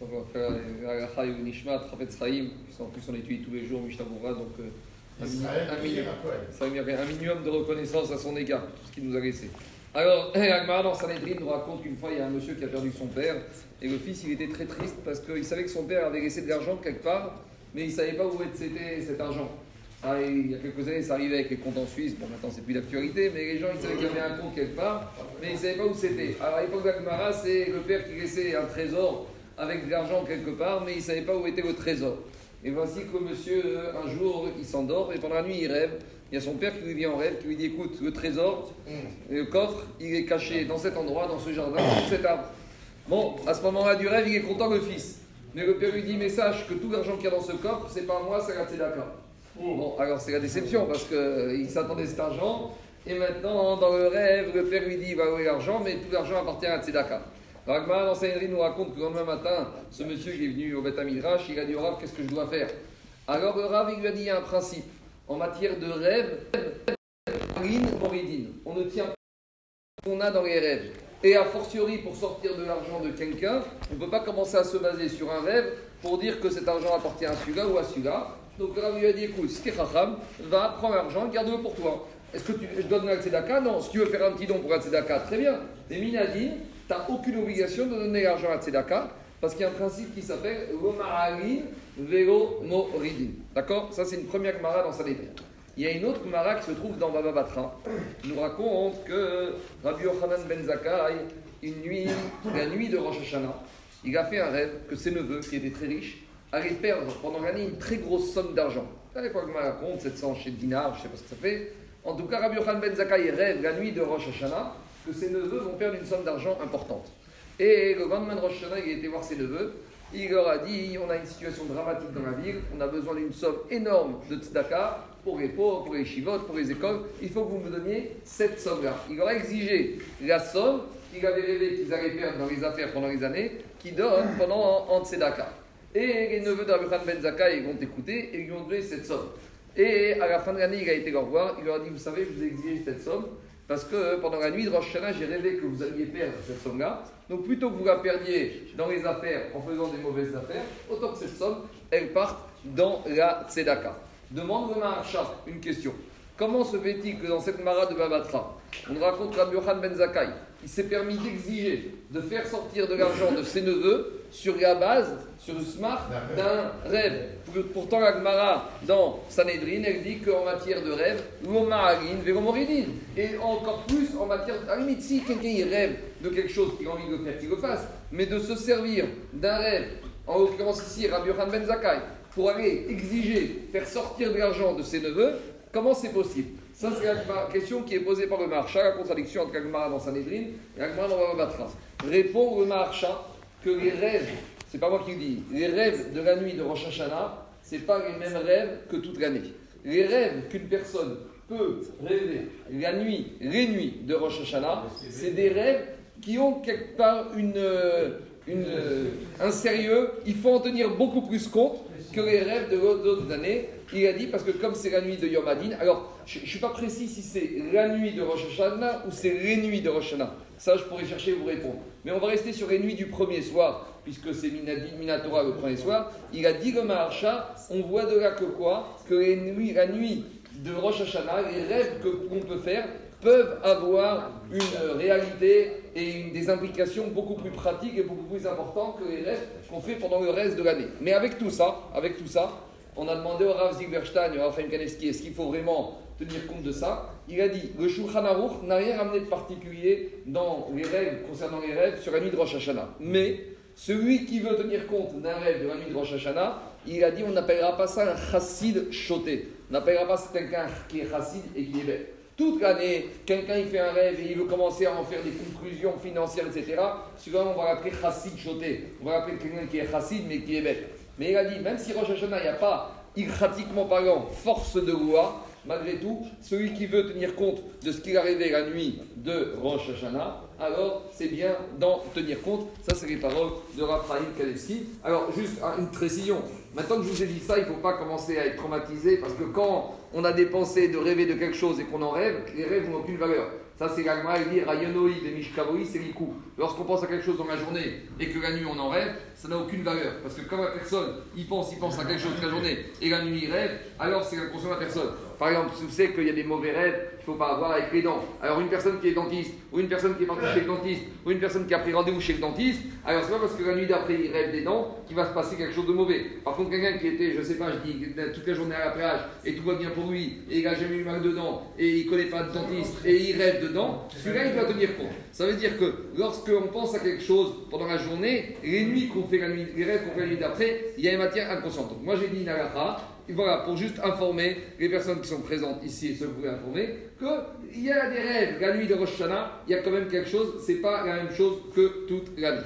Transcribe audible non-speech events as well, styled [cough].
On va faire ou Nishmat, Chafetz Chaim, en plus on étudie tous les jours Mishnah donc euh, un, mini- un minimum, de reconnaissance à son égard, tout ce qu'il nous a laissé. Alors, [laughs] Agmara dans Sanhedrin nous raconte qu'une fois il y a un monsieur qui a perdu son père, et le fils il était très triste parce qu'il savait que son père avait laissé de l'argent quelque part, mais il ne savait pas où était cet argent. Il y a quelques années, ça arrivait avec les comptes en Suisse. Bon, maintenant, c'est plus d'actualité, mais les gens, ils savaient qu'il y avait un compte quelque part, mais ils ne savaient pas où c'était. Alors, à l'époque d'Agmara, c'est le père qui laissait un trésor avec de l'argent quelque part, mais il ne savait pas où était le trésor. Et voici que monsieur, euh, un jour, il s'endort, et pendant la nuit, il rêve. Il y a son père qui lui vient en rêve, qui lui dit Écoute, le trésor, le coffre, il est caché dans cet endroit, dans ce jardin, dans cet arbre. Bon, à ce moment-là du rêve, il est content le fils. Mais le père lui dit Mais sache que tout l'argent qu'il y a dans ce coffre, c'est pas moi, c'est tzedaka. Bon, alors c'est la déception parce qu'il s'attendait à cet argent. Et maintenant, dans le rêve, le père lui dit il va louer l'argent, mais tout l'argent appartient à Tzedaka. Dans Sanhedrin, nous raconte que le lendemain matin, ce monsieur qui est venu au Beth Midrash, il a dit au Rav Qu'est-ce que je dois faire? Alors, le Rav, il lui a dit y a un principe. En matière de rêve. On ne tient pas ce qu'on a dans les rêves. Et a fortiori, pour sortir de l'argent de quelqu'un, on ne peut pas commencer à se baser sur un rêve pour dire que cet argent appartient à celui-là ou à celui-là. Donc le Rav lui a dit écoute, si t'es Chacham, va prendre l'argent, garde-le pour toi. Est-ce que tu, je donner à Tzedaka? Non. Si tu veux faire un petit don pour un Tzedaka, très bien. Mais Minadine, tu n'as aucune obligation de donner l'argent à Tzedaka parce qu'il y a un principe qui s'appelle Romaralin Velo Moridin. D'accord? Ça, c'est une première Gemara dans sa. Il y a une autre Gemara qui se trouve dans Baba Batra. Il nous raconte que Rabbi Yochanan ben Zakkai, une nuit, la nuit de Rosh Hashanah, il a fait un rêve que ses neveux, qui étaient très riches, allaient perdre pendant l'année une très grosse somme d'argent. Vous savez quoi que Gemara raconte 700 chez dinars, je ne sais pas ce que ça fait. En tout cas, Rabbi Yochanan ben Zakkai rêve la nuit de Rosh Hashanah que ses neveux vont perdre une somme d'argent importante. Et le lendemain de Rosh Hashanah, il a voir ses neveux. Il leur a dit on a une situation dramatique dans la ville, on a besoin d'une somme énorme de tzedaka pour les pauvres, pour les chivotes, pour les écoles. Il faut que vous me donniez cette somme-là. Il leur a exigé la somme qu'il avait rêvé qu'ils allaient perdre dans les affaires pendant les années, qu'ils donnent pendant en, tzedaka. Et les neveux d'Abraham Ben Zakkai ils vont écouter et ils lui ont donné cette somme. Et à la fin de l'année, il a été leur voir, il leur a dit Vous savez, je vous ai exigé cette somme parce que pendant la nuit de Rosh Hashanah, j'ai rêvé que vous alliez perdre cette somme-là. Donc plutôt que vous la perdiez dans les affaires en faisant des mauvaises affaires, autant que cette somme, elle parte dans la Tzedaka. Demande le Maharsha une question. Comment se fait-il que dans cette Mara de Babatra, on raconte Rabbi Yohan Ben Zakkai, il s'est permis d'exiger de faire sortir de l'argent de ses neveux sur la base, sur le smart d'un rêve. Pourtant, la Gemara, dans Sanhedrin, elle dit qu'en matière de rêve, l'omaharin, véromoridin. Et encore plus en matière. À la limite, si quelqu'un rêve de quelque chose qu'il a envie de faire, qu'il le fasse. Mais de se servir d'un rêve, en l'occurrence ici, Rabbi Yohan Ben Zakkai, pour aller exiger, faire sortir de l'argent de ses neveux, comment c'est possible? Ça, c'est la question qui est posée par le Maharsha, la contradiction entre la Gemara dans Sanhedrin et la Gemara dans Baba Batra. Répond le Maharsha que les rêves, c'est pas moi qui le dis, les rêves de la nuit de Rosh Hashanah, c'est pas les mêmes rêves que toute l'année. Les rêves qu'une personne peut rêver la nuit, les nuits de Rosh Hashanah, c'est des rêves qui ont quelque part une, euh, euh, un sérieux, il faut en tenir beaucoup plus compte que les rêves de d'autres années. Il a dit parce que comme c'est la nuit de Yom Hadin, alors je ne suis pas précis si c'est la nuit de Rosh Hashanah ou c'est les nuits de Rosh Hashanah. Ça, je pourrais chercher et vous répondre. Mais on va rester sur les nuits du premier soir, puisque c'est Minatora le premier soir. Il a dit le Maharsha, on voit de là que quoi? Que la nuit de Rosh Hashanah, les rêves qu'on peut faire peuvent avoir une réalité et une, des implications beaucoup plus pratiques et beaucoup plus importantes que les rêves qu'on fait pendant le reste de l'année. Mais avec tout ça, avec tout ça, on a demandé au Rav Zilberstein au Rav Kanevski, est-ce qu'il faut vraiment tenir compte de ça? Il a dit, le Shulchan Aruch n'a rien ramené de particulier dans les rêves, concernant les rêves, sur la nuit de Rosh Hashanah. Mais celui qui veut tenir compte d'un rêve de la nuit de Rosh Hashanah, il a dit, on n'appellera pas ça un chassid choté. On n'appellera pas ça quelqu'un qui est chassid et qui est bête. Toute l'année, quelqu'un il fait un rêve et il veut commencer à en faire des conclusions financières, etc. Souvent, on va l'appeler chassid choté. On va l'appeler quelqu'un qui est chassid mais qui est bête. Mais il a dit, même si Rosh Hashanah, il n'y a pas, pratiquement parlant, force de loi, malgré tout, celui qui veut tenir compte de ce qu'il a rêvé la nuit de Rosh Hashanah, alors c'est bien d'en tenir compte. Ça, c'est les paroles de Raphaël Kalevski. Alors, juste hein, une précision. Maintenant que je vous ai dit ça, il ne faut pas commencer à être traumatisé parce que quand on a des pensées de rêver de quelque chose et qu'on en rêve, les rêves n'ont aucune valeur. Ça, c'est l'agma, il dit Rayonoi de Mishkavoi, c'est l'Ikou. Lorsqu'on pense à quelque chose dans la journée et que la nuit on en rêve, ça n'a aucune valeur. Parce que quand la personne, il pense, il pense à quelque chose toute la journée et la nuit il rêve, alors c'est l'inconscient de la personne. Par exemple, si vous savez qu'il y a des mauvais rêves qu'il ne faut pas avoir avec les dents. Alors, une personne qui est dentiste, ou une personne qui est partie chez le dentiste, ou une personne qui a pris rendez-vous chez le dentiste, alors c'est pas parce que la nuit d'après il rêve des dents qu'il va se passer quelque chose de mauvais. Quelqu'un qui était, je sais pas, je dis, toute la journée à la plage et tout va bien pour lui, et il n'a jamais eu mal de dents, et il connaît pas de dentiste, et il rêve de dents, celui-là il doit tenir compte. Ça veut dire que lorsqu'on pense à quelque chose pendant la journée, les nuits qu'on fait la nuit, les rêves qu'on fait la nuit d'après, il y a une matière inconsciente. Donc, moi j'ai dit Nagaha, voilà, pour juste informer les personnes qui sont présentes ici et ceux que vous voulez informer, qu'il y a des rêves. La nuit de Rosh il y a quand même quelque chose, c'est pas la même chose que toute la nuit.